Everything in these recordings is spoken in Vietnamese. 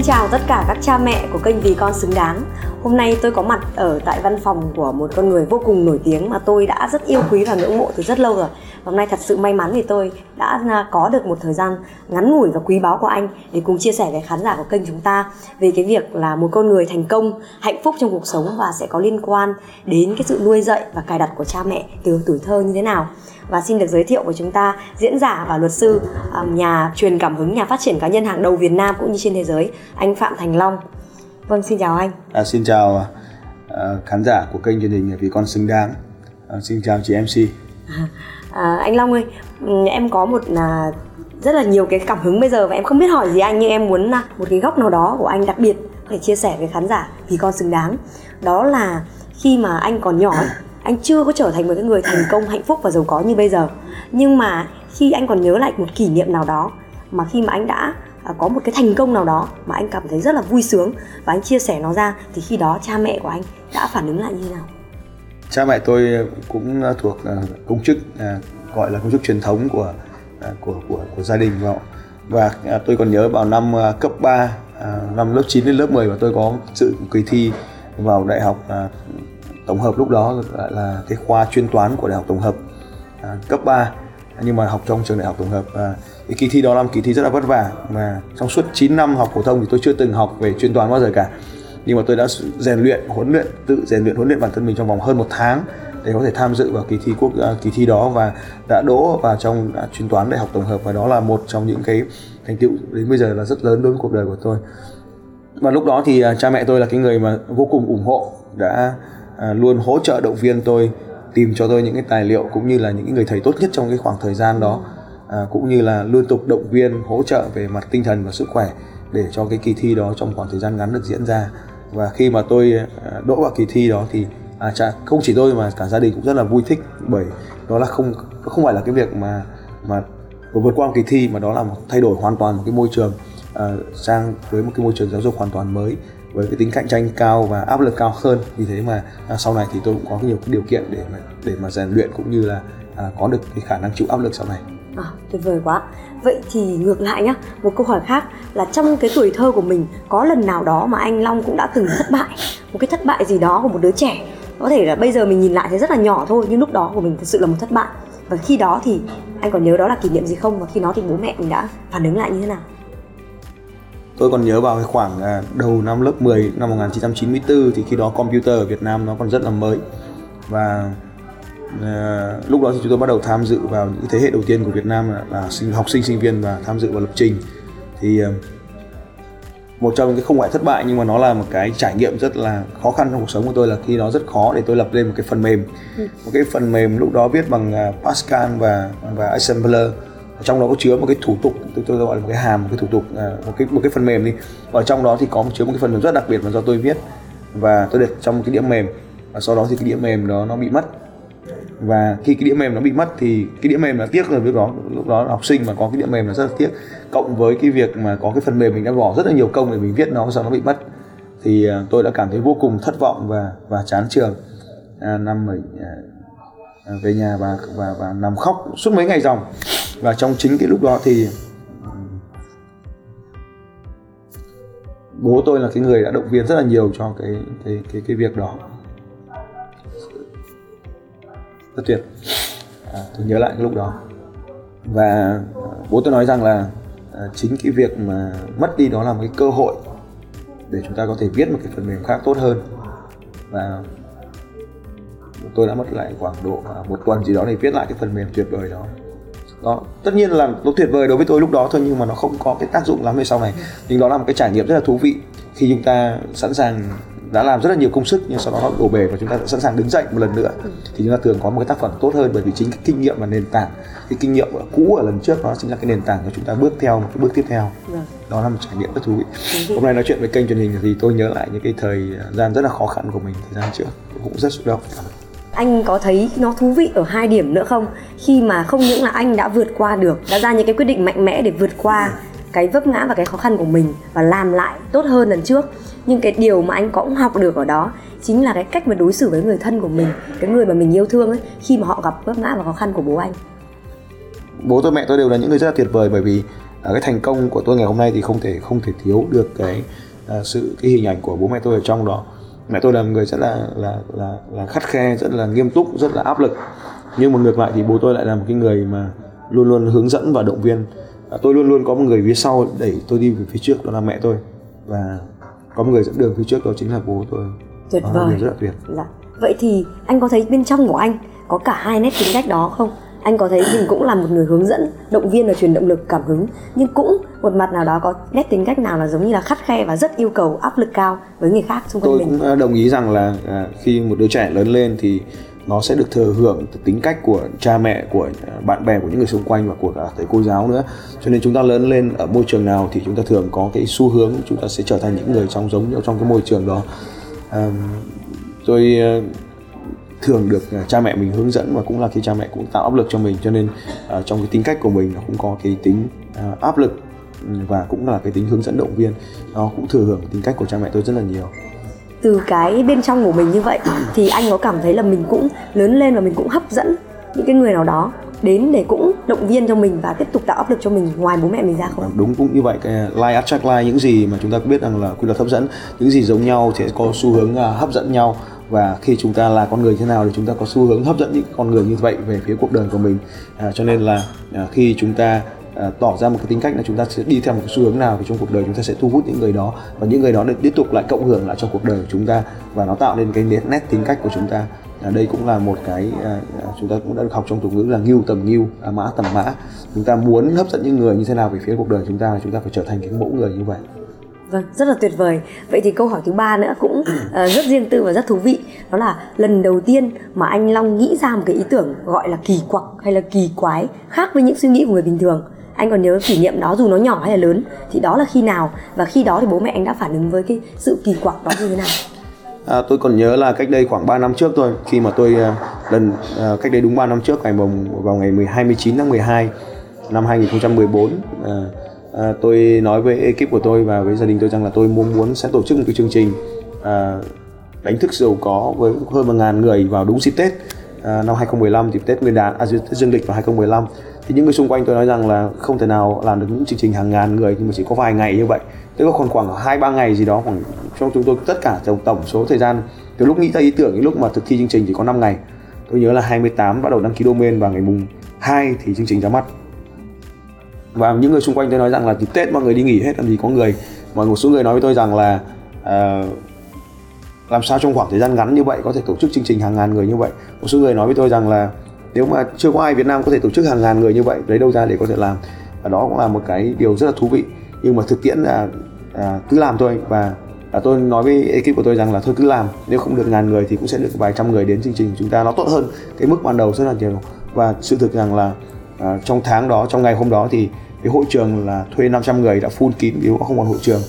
Xin chào tất cả các cha mẹ của kênh Vì Con Xứng Đáng. Hôm nay tôi có mặt ở tại văn phòng của một con người vô cùng nổi tiếng mà tôi đã rất yêu quý và ngưỡng mộ từ rất lâu rồi. Hôm nay thật sự may mắn thì tôi đã à, có được một thời gian ngắn ngủi và quý báu của anh Để cùng chia sẻ với khán giả của kênh chúng ta Về cái việc là một con người thành công, hạnh phúc trong cuộc sống Và sẽ có liên quan đến cái sự nuôi dạy và cài đặt của cha mẹ từ tuổi thơ như thế nào và xin được giới thiệu với chúng ta diễn giả và luật sư nhà truyền cảm hứng nhà phát triển cá nhân hàng đầu Việt Nam cũng như trên thế giới anh Phạm Thành Long. Vâng xin chào anh. À, xin chào uh, khán giả của kênh truyền hình vì con xứng đáng. À, xin chào chị MC à, à, anh Long ơi em có một là rất là nhiều cái cảm hứng bây giờ và em không biết hỏi gì anh nhưng em muốn một cái góc nào đó của anh đặc biệt để chia sẻ với khán giả vì con xứng đáng. Đó là khi mà anh còn nhỏ anh chưa có trở thành một cái người thành công hạnh phúc và giàu có như bây giờ. Nhưng mà khi anh còn nhớ lại một kỷ niệm nào đó mà khi mà anh đã à, có một cái thành công nào đó mà anh cảm thấy rất là vui sướng và anh chia sẻ nó ra thì khi đó cha mẹ của anh đã phản ứng lại như thế nào? Cha mẹ tôi cũng thuộc à, công chức à, gọi là công chức truyền thống của của của, của gia đình và và tôi còn nhớ vào năm cấp 3 năm lớp 9 đến lớp 10 và tôi có sự kỳ thi vào đại học tổng hợp lúc đó gọi là cái khoa chuyên toán của đại học tổng hợp à, cấp 3 nhưng mà học trong trường đại học tổng hợp à, cái kỳ thi đó là một kỳ thi rất là vất vả. Mà trong suốt 9 năm học phổ thông thì tôi chưa từng học về chuyên toán bao giờ cả. Nhưng mà tôi đã rèn luyện huấn luyện tự rèn luyện huấn luyện bản thân mình trong vòng hơn một tháng để có thể tham dự vào kỳ thi quốc à, kỳ thi đó và đã đỗ vào trong à, chuyên toán đại học tổng hợp. Và đó là một trong những cái thành tựu đến bây giờ là rất lớn đối với cuộc đời của tôi. Và lúc đó thì à, cha mẹ tôi là cái người mà vô cùng ủng hộ đã à, luôn hỗ trợ động viên tôi tìm cho tôi những cái tài liệu cũng như là những người thầy tốt nhất trong cái khoảng thời gian đó à, cũng như là liên tục động viên hỗ trợ về mặt tinh thần và sức khỏe để cho cái kỳ thi đó trong khoảng thời gian ngắn được diễn ra. Và khi mà tôi à, đỗ vào kỳ thi đó thì à, chả, không chỉ tôi mà cả gia đình cũng rất là vui thích bởi đó là không không phải là cái việc mà mà vượt qua một kỳ thi mà đó là một thay đổi hoàn toàn một cái môi trường à, sang với một cái môi trường giáo dục hoàn toàn mới với cái tính cạnh tranh cao và áp lực cao hơn vì thế mà à, sau này thì tôi cũng có nhiều cái điều kiện để mà để mà rèn luyện cũng như là à, có được cái khả năng chịu áp lực sau này. À, tuyệt vời quá. Vậy thì ngược lại nhá một câu hỏi khác là trong cái tuổi thơ của mình có lần nào đó mà anh long cũng đã từng thất bại một cái thất bại gì đó của một đứa trẻ? Có thể là bây giờ mình nhìn lại thấy rất là nhỏ thôi nhưng lúc đó của mình thực sự là một thất bại. Và khi đó thì anh còn nhớ đó là kỷ niệm gì không? Và khi đó thì bố mẹ mình đã phản ứng lại như thế nào? Tôi còn nhớ vào cái khoảng à, đầu năm lớp 10 năm 1994 thì khi đó computer ở Việt Nam nó còn rất là mới. Và uh, lúc đó thì chúng tôi bắt đầu tham dự vào những thế hệ đầu tiên của Việt Nam là, là sinh học sinh sinh viên và tham dự vào lập trình. Thì uh, một trong những cái không phải thất bại nhưng mà nó là một cái trải nghiệm rất là khó khăn trong cuộc sống của tôi là khi nó rất khó để tôi lập lên một cái phần mềm. Ừ. một cái phần mềm lúc đó viết bằng Pascal và và assembler trong đó có chứa một cái thủ tục tôi, tôi gọi là một cái hàm một cái thủ tục à, một cái một cái phần mềm đi. Ở trong đó thì có chứa một cái phần mềm rất đặc biệt mà do tôi viết. Và tôi để trong một cái đĩa mềm. Và sau đó thì cái đĩa mềm đó nó bị mất. Và khi cái đĩa mềm nó bị mất thì cái đĩa mềm là tiếc rồi. Lúc đó lúc đó học sinh mà có cái đĩa mềm là rất là tiếc. Cộng với cái việc mà có cái phần mềm mình đã bỏ rất là nhiều công để mình viết nó sau nó bị mất. Thì à, tôi đã cảm thấy vô cùng thất vọng và và chán trường. À, năm ở à, à, về nhà và và và nằm khóc suốt mấy ngày dòng và trong chính cái lúc đó thì bố tôi là cái người đã động viên rất là nhiều cho cái cái cái cái việc đó. Rất tuyệt. À, tôi nhớ lại cái lúc đó. Và à, bố tôi nói rằng là à, chính cái việc mà mất đi đó là một cái cơ hội để chúng ta có thể viết một cái phần mềm khác tốt hơn. Và tôi đã mất lại khoảng độ à, một tuần gì đó để viết lại cái phần mềm tuyệt vời đó đó. Tất nhiên là nó tuyệt vời đối với tôi lúc đó thôi nhưng mà nó không có cái tác dụng lắm về sau này. Nhưng đó là một cái trải nghiệm rất là thú vị. Khi chúng ta sẵn sàng đã làm rất là nhiều công sức nhưng sau đó nó đổ bể và chúng ta sẵn sàng đứng dậy một lần nữa thì chúng ta thường có một cái tác phẩm tốt hơn bởi vì chính cái kinh nghiệm và nền tảng cái kinh nghiệm cũ ở lần trước đó chính là cái nền tảng cho chúng ta bước theo một cái bước tiếp theo. Vâng. đó là một trải nghiệm rất thú vị. Hôm nay nói chuyện với kênh truyền hình thì tôi nhớ lại những cái thời gian rất là khó khăn của mình thời gian trước cũng rất xúc động anh có thấy nó thú vị ở hai điểm nữa không? Khi mà không những là anh đã vượt qua được, đã ra những cái quyết định mạnh mẽ để vượt qua cái vấp ngã và cái khó khăn của mình và làm lại tốt hơn lần trước. Nhưng cái điều mà anh cũng học được ở đó chính là cái cách mà đối xử với người thân của mình, cái người mà mình yêu thương ấy, khi mà họ gặp vấp ngã và khó khăn của bố anh. Bố tôi, mẹ tôi đều là những người rất là tuyệt vời bởi vì à, cái thành công của tôi ngày hôm nay thì không thể không thể thiếu được cái à, sự, cái hình ảnh của bố mẹ tôi ở trong đó mẹ tôi là người rất là là là là khắt khe rất là nghiêm túc rất là áp lực. Nhưng mà ngược lại thì bố tôi lại là một cái người mà luôn luôn hướng dẫn và động viên. À, tôi luôn luôn có một người phía sau đẩy tôi đi về phía trước đó là mẹ tôi. Và có một người dẫn đường phía trước đó chính là bố tôi. Tuyệt đó vời. rất là tuyệt. Dạ. vậy thì anh có thấy bên trong của anh có cả hai nét tính cách đó không anh có thấy mình cũng là một người hướng dẫn động viên và truyền động lực cảm hứng. Nhưng cũng một mặt nào đó có nét tính cách nào là giống như là khắt khe và rất yêu cầu áp lực cao với người khác xung quanh tôi mình? cũng à, đồng ý rằng là à, khi một đứa trẻ lớn lên thì nó sẽ được thừa hưởng tính cách của cha mẹ của à, bạn bè của những người xung quanh và của cả thầy cô giáo nữa. Cho nên chúng ta lớn lên ở môi trường nào thì chúng ta thường có cái xu hướng chúng ta sẽ trở thành những người trong giống như trong cái môi trường đó. À, tôi thường được à, cha mẹ mình hướng dẫn và cũng là khi cha mẹ cũng tạo áp lực cho mình cho nên uh, trong cái tính cách của mình nó cũng có cái tính uh, áp lực ừ, và cũng là cái tính hướng dẫn động viên. Nó cũng thừa hưởng tính cách của cha mẹ tôi rất là nhiều. Từ cái bên trong của mình như vậy thì anh có cảm thấy là mình cũng lớn lên và mình cũng hấp dẫn những cái người nào đó đến để cũng động viên cho mình và tiếp tục tạo áp lực cho mình ngoài bố mẹ mình ra không? Đúng cũng như vậy, cái like attract like những gì mà chúng ta biết rằng là quy luật hấp dẫn, những gì giống nhau sẽ có xu hướng hấp dẫn nhau và khi chúng ta là con người thế nào thì chúng ta có xu hướng hấp dẫn những con người như vậy về phía cuộc đời của mình. À, cho nên là à, khi chúng ta à, tỏ ra một cái tính cách là chúng ta sẽ đi theo một cái xu hướng nào thì trong cuộc đời chúng ta sẽ thu hút những người đó. Và những người đó để tiếp tục lại cộng hưởng lại trong cuộc đời của chúng ta. Và nó tạo nên cái nét, nét tính cách của chúng ta. À, đây cũng là một cái à, à chúng ta cũng đã được học trong tục ngữ là nghiêu tầm nghiêu à, mã tầm mã. Chúng ta muốn hấp dẫn những người như thế nào về phía cuộc đời chúng ta chúng ta phải trở thành cái mẫu người như vậy. Vâng, rất là tuyệt vời. Vậy thì câu hỏi thứ ba nữa cũng uh, rất riêng tư và rất thú vị. Đó là lần đầu tiên mà anh Long nghĩ ra một cái ý tưởng gọi là kỳ quặc hay là kỳ quái khác với những suy nghĩ của người bình thường. Anh còn nhớ kỷ niệm đó dù nó nhỏ hay là lớn thì đó là khi nào và khi đó thì bố mẹ anh đã phản ứng với cái sự kỳ quặc đó như thế nào? À, tôi còn nhớ là cách đây khoảng 3 năm trước thôi khi mà tôi uh, lần uh, cách đây đúng 3 năm trước ngày mồng vào ngày 10, 29 tháng 12 năm 2014 uh, à, tôi nói với ekip của tôi và với gia đình tôi rằng là tôi muốn muốn sẽ tổ chức một cái chương trình à, đánh thức giàu có với hơn một ngàn người vào đúng dịp Tết à, năm 2015 dịp Tết Nguyên đán à Tết Dương lịch vào 2015 thì những người xung quanh tôi nói rằng là không thể nào làm được những chương trình hàng ngàn người nhưng mà chỉ có vài ngày như vậy. Tức là còn khoảng hai ba ngày gì đó khoảng trong chúng tôi tất cả tổng tổng số thời gian từ lúc nghĩ ra ý tưởng đến lúc mà thực thi chương trình chỉ có 5 ngày. Tôi nhớ là 28 bắt đầu đăng ký domain và ngày mùng 2 thì chương trình ra mắt và những người xung quanh tôi nói rằng là dịp Tết mọi người đi nghỉ hết làm gì có người. Mà một số người nói với tôi rằng là uh, làm sao trong khoảng thời gian ngắn như vậy có thể tổ chức chương trình hàng ngàn người như vậy? Một số người nói với tôi rằng là nếu mà chưa có ai Việt Nam có thể tổ chức hàng ngàn người như vậy lấy đâu ra để có thể làm? Và đó cũng là một cái điều rất là thú vị. Nhưng mà thực tiễn là à, cứ làm thôi. Và à, tôi nói với ekip của tôi rằng là thôi cứ làm nếu không được ngàn người thì cũng sẽ được vài trăm người đến chương trình của chúng ta. Nó tốt hơn cái mức ban đầu rất là nhiều. Và sự thực rằng là à, trong tháng đó trong ngày hôm đó thì cái hội trường là thuê 500 người đã full kín vì không còn hội trường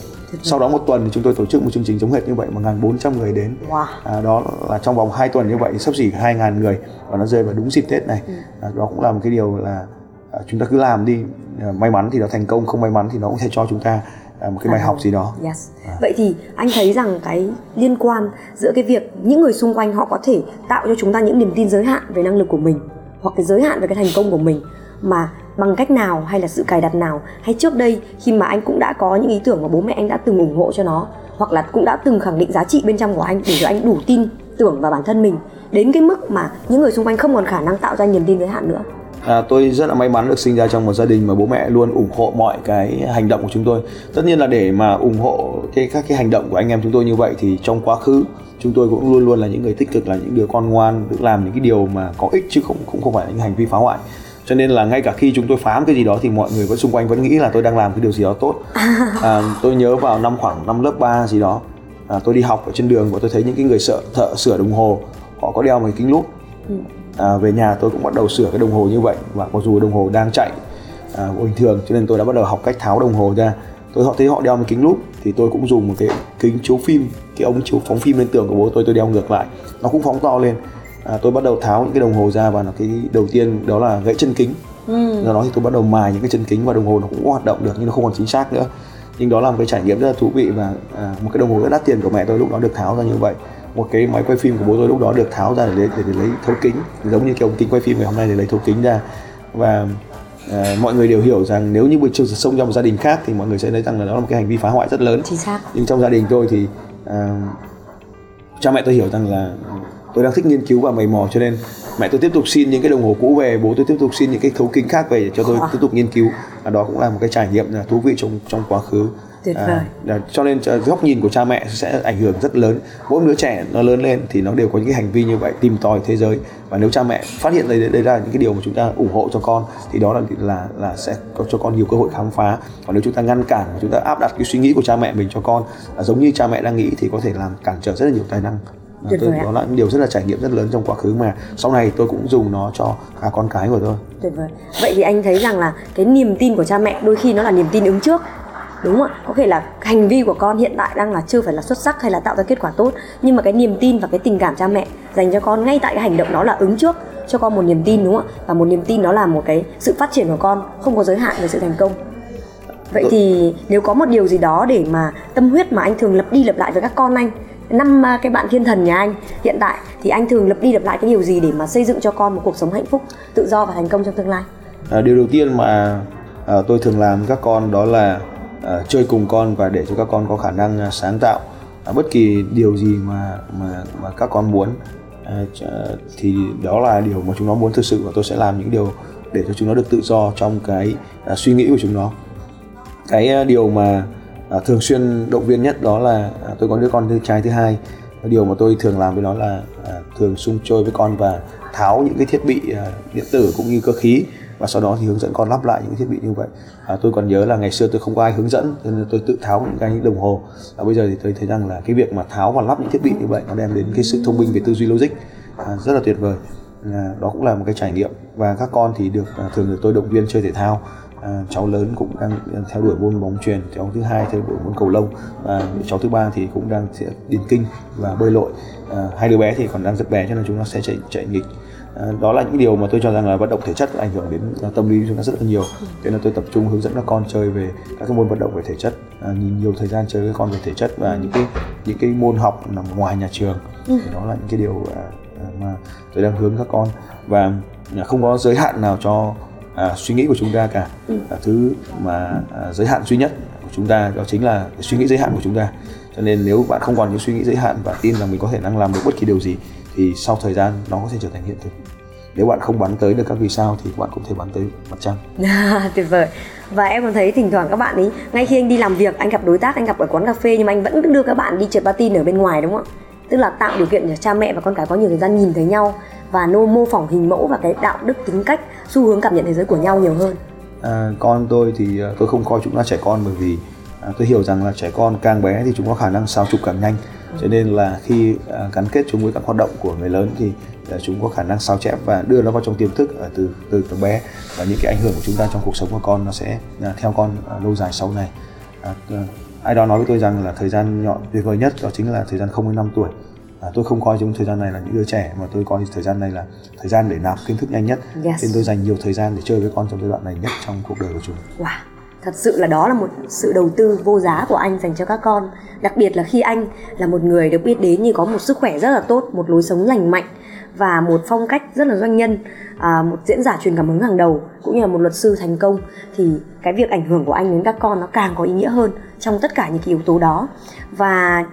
sau đó một tuần thì chúng tôi tổ chức một chương trình giống hệt như vậy mà ngàn bốn trăm người đến wow. à, đó là trong vòng 2 tuần như vậy sắp xỉ hai ngàn người và nó rơi vào đúng dịp tết này ừ. à, đó cũng là một cái điều là à, chúng ta cứ làm đi à, may mắn thì nó thành công không may mắn thì nó cũng sẽ cho chúng ta à, một cái bài à, học gì đó yes. à. vậy thì anh thấy rằng cái liên quan giữa cái việc những người xung quanh họ có thể tạo cho chúng ta những niềm tin giới hạn về năng lực của mình hoặc cái giới hạn về cái thành công của mình mà bằng cách nào hay là sự cài đặt nào? Hay trước đây khi mà anh cũng đã có những ý tưởng mà bố mẹ anh đã từng ủng hộ cho nó hoặc là cũng đã từng khẳng định giá trị bên trong của anh để cho anh đủ tin tưởng vào bản thân mình đến cái mức mà những người xung quanh không còn khả năng tạo ra niềm tin giới hạn nữa? À, tôi rất là may mắn được sinh ra trong một gia đình mà bố mẹ luôn ủng hộ mọi cái hành động của chúng tôi. Tất nhiên là để mà ủng hộ cái các cái hành động của anh em chúng tôi như vậy thì trong quá khứ chúng tôi cũng luôn luôn là những người tích cực là những đứa con ngoan được làm những cái điều mà có ích chứ không cũng không phải là những hành vi phá hoại cho nên là ngay cả khi chúng tôi phá cái gì đó thì mọi người vẫn xung quanh vẫn nghĩ là tôi đang làm cái điều gì đó tốt. À, tôi nhớ vào năm khoảng năm lớp 3 gì đó à, tôi đi học ở trên đường và tôi thấy những cái người sợ thợ sửa đồng hồ họ có đeo một cái kính lúp. Ừ. à, về nhà tôi cũng bắt đầu sửa cái đồng hồ như vậy và mặc dù đồng hồ đang chạy à, bình thường cho nên tôi đã bắt đầu học cách tháo đồng hồ ra. Tôi họ thấy họ đeo một kính lúp thì tôi cũng dùng một cái kính chiếu phim cái ống chiếu phóng phim lên tường của bố tôi tôi đeo ngược lại. Nó cũng phóng to lên à, tôi bắt đầu tháo những cái đồng hồ ra và nó cái đầu tiên đó là gãy chân kính. Ừ. do đó thì tôi bắt đầu mài những cái chân kính và đồng hồ nó cũng hoạt động được nhưng nó không còn chính xác nữa. Nhưng đó là một cái trải nghiệm rất là thú vị và à, một cái đồng hồ rất đắt tiền của mẹ tôi lúc đó được tháo ra như vậy. Một cái máy quay phim của bố tôi lúc đó được tháo ra để, để, để, lấy thấu kính. Giống như cái ống kính quay phim ngày hôm nay để lấy thấu kính ra. Và à, mọi người đều hiểu rằng nếu như bây giờ sống trong một gia đình khác thì mọi người sẽ thấy rằng là đó là một cái hành vi phá hoại rất lớn. Chính xác. Nhưng trong gia đình tôi thì à, cha mẹ tôi hiểu rằng là tôi đang thích nghiên cứu và mày mò cho nên mẹ tôi tiếp tục xin những cái đồng hồ cũ về bố tôi tiếp tục xin những cái thấu kính khác về cho tôi Wow. tiếp tục nghiên cứu. Và đó cũng là một cái trải nghiệm là thú vị trong trong quá khứ. Tuyệt vời. à, cho nên à, góc nhìn của cha mẹ sẽ ảnh hưởng rất lớn. Mỗi đứa trẻ nó lớn lên thì nó đều có những cái hành vi như vậy tìm tòi thế giới. Và nếu cha mẹ phát hiện đấy đấy là những cái điều mà chúng ta ủng hộ cho con thì đó là là là sẽ có cho con nhiều cơ hội khám phá. Còn nếu chúng ta ngăn cản chúng ta áp đặt cái suy nghĩ của cha mẹ mình cho con à, giống như cha mẹ đang nghĩ thì có thể làm cản trở rất là nhiều tài năng Tuyệt tôi, đó là điều rất là trải nghiệm rất lớn trong quá khứ mà. Sau này tôi cũng dùng nó cho cả con cái của tôi. Tuyệt vời. Vậy thì anh thấy rằng là cái niềm tin của cha mẹ đôi khi nó là niềm tin ứng trước đúng không ạ? Có thể là hành vi của con hiện tại đang là chưa phải là xuất sắc hay là tạo ra kết quả tốt nhưng mà cái niềm tin và cái tình cảm cha mẹ dành cho con ngay tại cái hành động đó là ứng trước cho con một niềm tin đúng không ạ? Và một niềm tin đó là một cái sự phát triển của con không có giới hạn về sự thành công. Vậy thì nếu có một điều gì đó để mà tâm huyết mà anh thường lặp đi lặp lại với các con anh năm à, cái bạn thiên thần nhà anh hiện tại thì anh thường lập đi lập lại cái điều gì để mà xây dựng cho con một cuộc sống hạnh phúc tự do và thành công trong tương lai? À, điều đầu tiên mà à, tôi thường làm với các con đó là à, chơi cùng con và để cho các con có khả năng à, sáng tạo. À, bất kỳ điều gì mà mà mà các con muốn à, à thì đó là điều mà chúng nó muốn thực sự và tôi sẽ làm những điều để cho chúng nó được tự do trong cái à, suy nghĩ của chúng nó. Cái à, điều mà à, thường xuyên động viên nhất đó là à, tôi có đứa con thứ trai thứ hai. Điều mà tôi thường làm với nó là à, thường xung chơi với con và tháo những cái thiết bị à, điện tử cũng như cơ khí và sau đó thì hướng dẫn con lắp lại những thiết bị như vậy. À, tôi còn nhớ là ngày xưa tôi không có ai hướng dẫn nên tôi tự tháo những cái đồng hồ. Và bây giờ thì tôi thấy rằng là cái việc mà tháo và lắp những thiết bị như vậy nó đem đến cái sự thông minh về tư duy logic à, rất là tuyệt vời. À, đó cũng là một cái trải nghiệm. Và các con thì được à, thường được tôi động viên chơi thể thao à, cháu lớn cũng đang theo đuổi môn bóng chuyền cháu thứ hai theo đuổi môn cầu lông và cháu thứ ba thì cũng đang sẽ điền kinh và bơi lội. À, hai đứa bé thì còn đang rất bé cho nên chúng nó sẽ chạy chạy nghịch. À, đó là những điều mà tôi cho rằng là vận động thể chất ảnh hưởng đến à, tâm lý của chúng ta rất là nhiều. Cho nên tôi tập trung hướng dẫn các con chơi về các cái môn vận động về thể chất. À, nhìn nhiều thời gian chơi với con về thể chất và những cái những cái môn học nằm ngoài nhà trường thì đó là những cái điều à, mà tôi đang hướng các con. Và không có giới hạn nào cho à, suy nghĩ của chúng ta cả. À, thứ mà à, giới hạn duy nhất của chúng ta đó chính là suy nghĩ giới hạn của chúng ta. Cho nên nếu bạn không còn những suy nghĩ giới hạn và tin rằng mình có thể đang làm được bất kỳ điều gì thì sau thời gian nó có thể trở thành hiện thực. Nếu bạn không bắn tới được các vì sao thì bạn cũng thể bắn tới mặt trăng. Tuyệt vời. Và em còn thấy thỉnh thoảng các bạn ấy ngay khi anh đi làm việc anh gặp đối tác anh gặp ở quán cà phê nhưng mà anh vẫn đưa các bạn đi trượt patin ở bên ngoài đúng không ạ tức là tạo điều kiện cho cha mẹ và con cái có nhiều thời gian nhìn thấy nhau và nô mô phỏng hình mẫu và cái đạo đức tính cách xu hướng cảm nhận thế giới của nhau nhiều hơn. À, con tôi thì à, tôi không coi chúng là trẻ con bởi vì à, tôi hiểu rằng là trẻ con càng bé thì chúng có khả năng sao chụp càng nhanh. Cho nên là khi à, gắn kết chúng với các hoạt động của người lớn thì à, chúng có khả năng sao chép và đưa nó vào trong tiềm thức à, từ từ từ bé. Và những cái ảnh hưởng của chúng ta trong cuộc sống của con nó sẽ à, theo con à, lâu dài sau này. À, à ai đó nói với tôi rằng là thời gian nhọn tuyệt vời nhất đó chính là thời gian 0 đến 5 tuổi à, tôi không coi chúng thời gian này là những đứa trẻ mà tôi coi thời gian này là thời gian để nạp kiến thức nhanh nhất Yes. nên tôi dành nhiều thời gian để chơi với con trong giai đoạn này nhất trong cuộc đời của chúng Wow, thật sự là đó là một sự đầu tư vô giá của anh dành cho các con. Đặc biệt là khi anh là một người được biết đến như có một sức khỏe rất là tốt, một lối sống lành mạnh và một phong cách rất là doanh nhân, à, một diễn giả truyền cảm hứng hàng đầu cũng như là một luật sư thành công thì cái việc ảnh hưởng của anh đến các con nó càng có ý nghĩa hơn trong tất cả những cái yếu tố đó. Và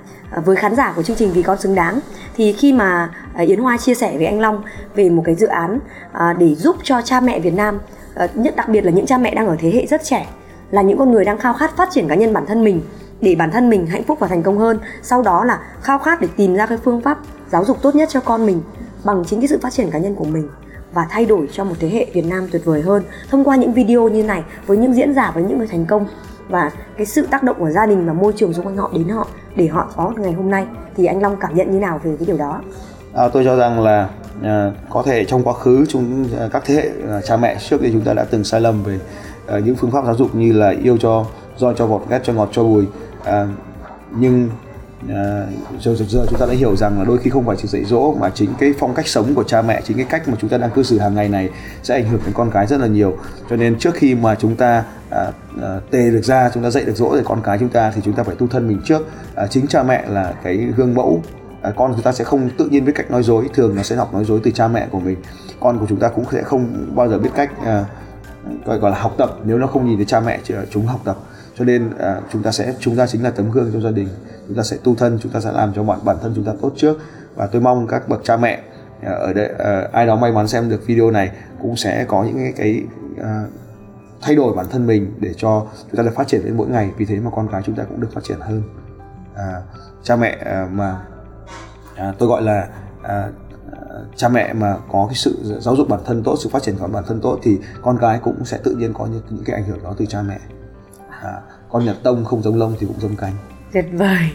với khán giả của chương trình vì con xứng đáng thì khi mà à, Yến Hoa chia sẻ với anh Long về một cái dự án à, để giúp cho cha mẹ Việt Nam ờ, nhất đặc biệt là những cha mẹ đang ở thế hệ rất trẻ là những con người đang khao khát phát triển cá nhân bản thân mình để bản thân mình hạnh phúc và thành công hơn sau đó là khao khát để tìm ra cái phương pháp giáo dục tốt nhất cho con mình bằng chính cái sự phát triển cá nhân của mình và thay đổi cho một thế hệ Việt Nam tuyệt vời hơn thông qua những video như này với những diễn giả với những người thành công và cái sự tác động của gia đình và môi trường xung quanh họ đến họ để họ có ngày hôm nay. Thì anh Long cảm nhận như nào về cái điều đó? À, tôi cho rằng là à, có thể trong quá khứ chúng à, các thế hệ à, cha mẹ trước đây chúng ta đã từng sai lầm về à, những phương pháp giáo dục như là yêu cho roi cho vọt ghét cho ngọt cho bùi à, nhưng Ờ, rồi giờ, giờ, chúng ta đã hiểu rằng là đôi khi không phải chỉ dạy dỗ mà chính cái phong cách sống của cha mẹ chính cái cách mà chúng ta đang cư xử hàng ngày này sẽ ảnh hưởng đến con cái rất là nhiều. Cho nên trước khi mà chúng ta à, à, tề được ra chúng ta dạy được dỗ để con cái chúng ta thì chúng ta phải tu thân mình trước. À, chính cha mẹ là cái gương mẫu. À, con chúng ta sẽ không tự nhiên biết cách nói dối thường nó sẽ học nói dối từ cha mẹ của mình. Con của chúng ta cũng sẽ không bao giờ biết cách à, gọi gọi là học tập nếu nó không nhìn thấy cha mẹ ờ, chúng học tập cho nên à, chúng ta sẽ chúng ta chính là tấm gương trong gia đình. Chúng ta sẽ tu thân chúng ta sẽ làm cho bản bản thân chúng ta tốt trước. Và tôi mong các bậc cha mẹ à, ở đây à, ai đó may mắn xem được video này cũng sẽ có những cái, cái à, thay đổi bản thân mình để cho chúng ta được phát triển lên mỗi ngày. Vì thế mà con cái chúng ta cũng được phát triển hơn. À, cha mẹ à, mà à, tôi gọi là à, cha mẹ mà có cái sự giáo dục bản thân tốt sự phát triển của bản thân tốt thì con cái cũng sẽ tự nhiên có những, những cái ảnh hưởng đó từ cha mẹ à, con nhật tông không giống lông thì cũng giống cánh. Tuyệt vời.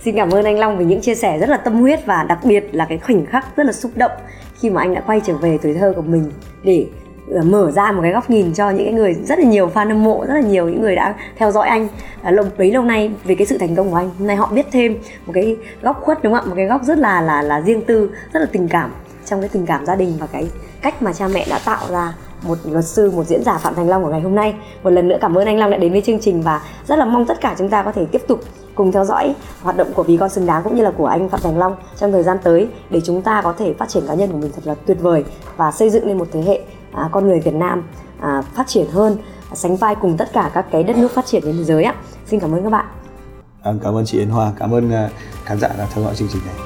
Xin cảm ơn anh long vì những chia sẻ rất là tâm huyết và đặc biệt là cái khoảnh khắc rất là xúc động khi mà anh đã quay trở về tuổi thơ của mình để ờ, mở ra một cái góc nhìn cho những cái người rất là nhiều fan hâm mộ rất là nhiều những người đã theo dõi anh à, lâu bấy lâu nay về cái sự thành công của anh. Hôm nay họ biết thêm một cái góc khuất đúng không ạ? Một cái góc rất là là là riêng tư rất là tình cảm trong cái tình cảm gia đình và cái cách mà cha mẹ đã tạo ra một luật sư một diễn giả phạm thành long của ngày hôm nay. Một lần nữa cảm ơn anh long đã đến với chương trình và rất là mong tất cả chúng ta có thể tiếp tục cùng theo dõi hoạt động của vì con xứng đáng cũng như là của anh phạm thành long trong thời gian tới để chúng ta có thể phát triển cá nhân của mình thật là tuyệt vời và xây dựng lên một thế hệ à, con người việt nam à, phát triển hơn sánh vai cùng tất cả các cái đất nước phát triển trên thế giới ạ. Xin cảm ơn các bạn. Vâng, cảm ơn chị Yến Hoa. Cảm ơn à, khán giả đã theo dõi chương trình này.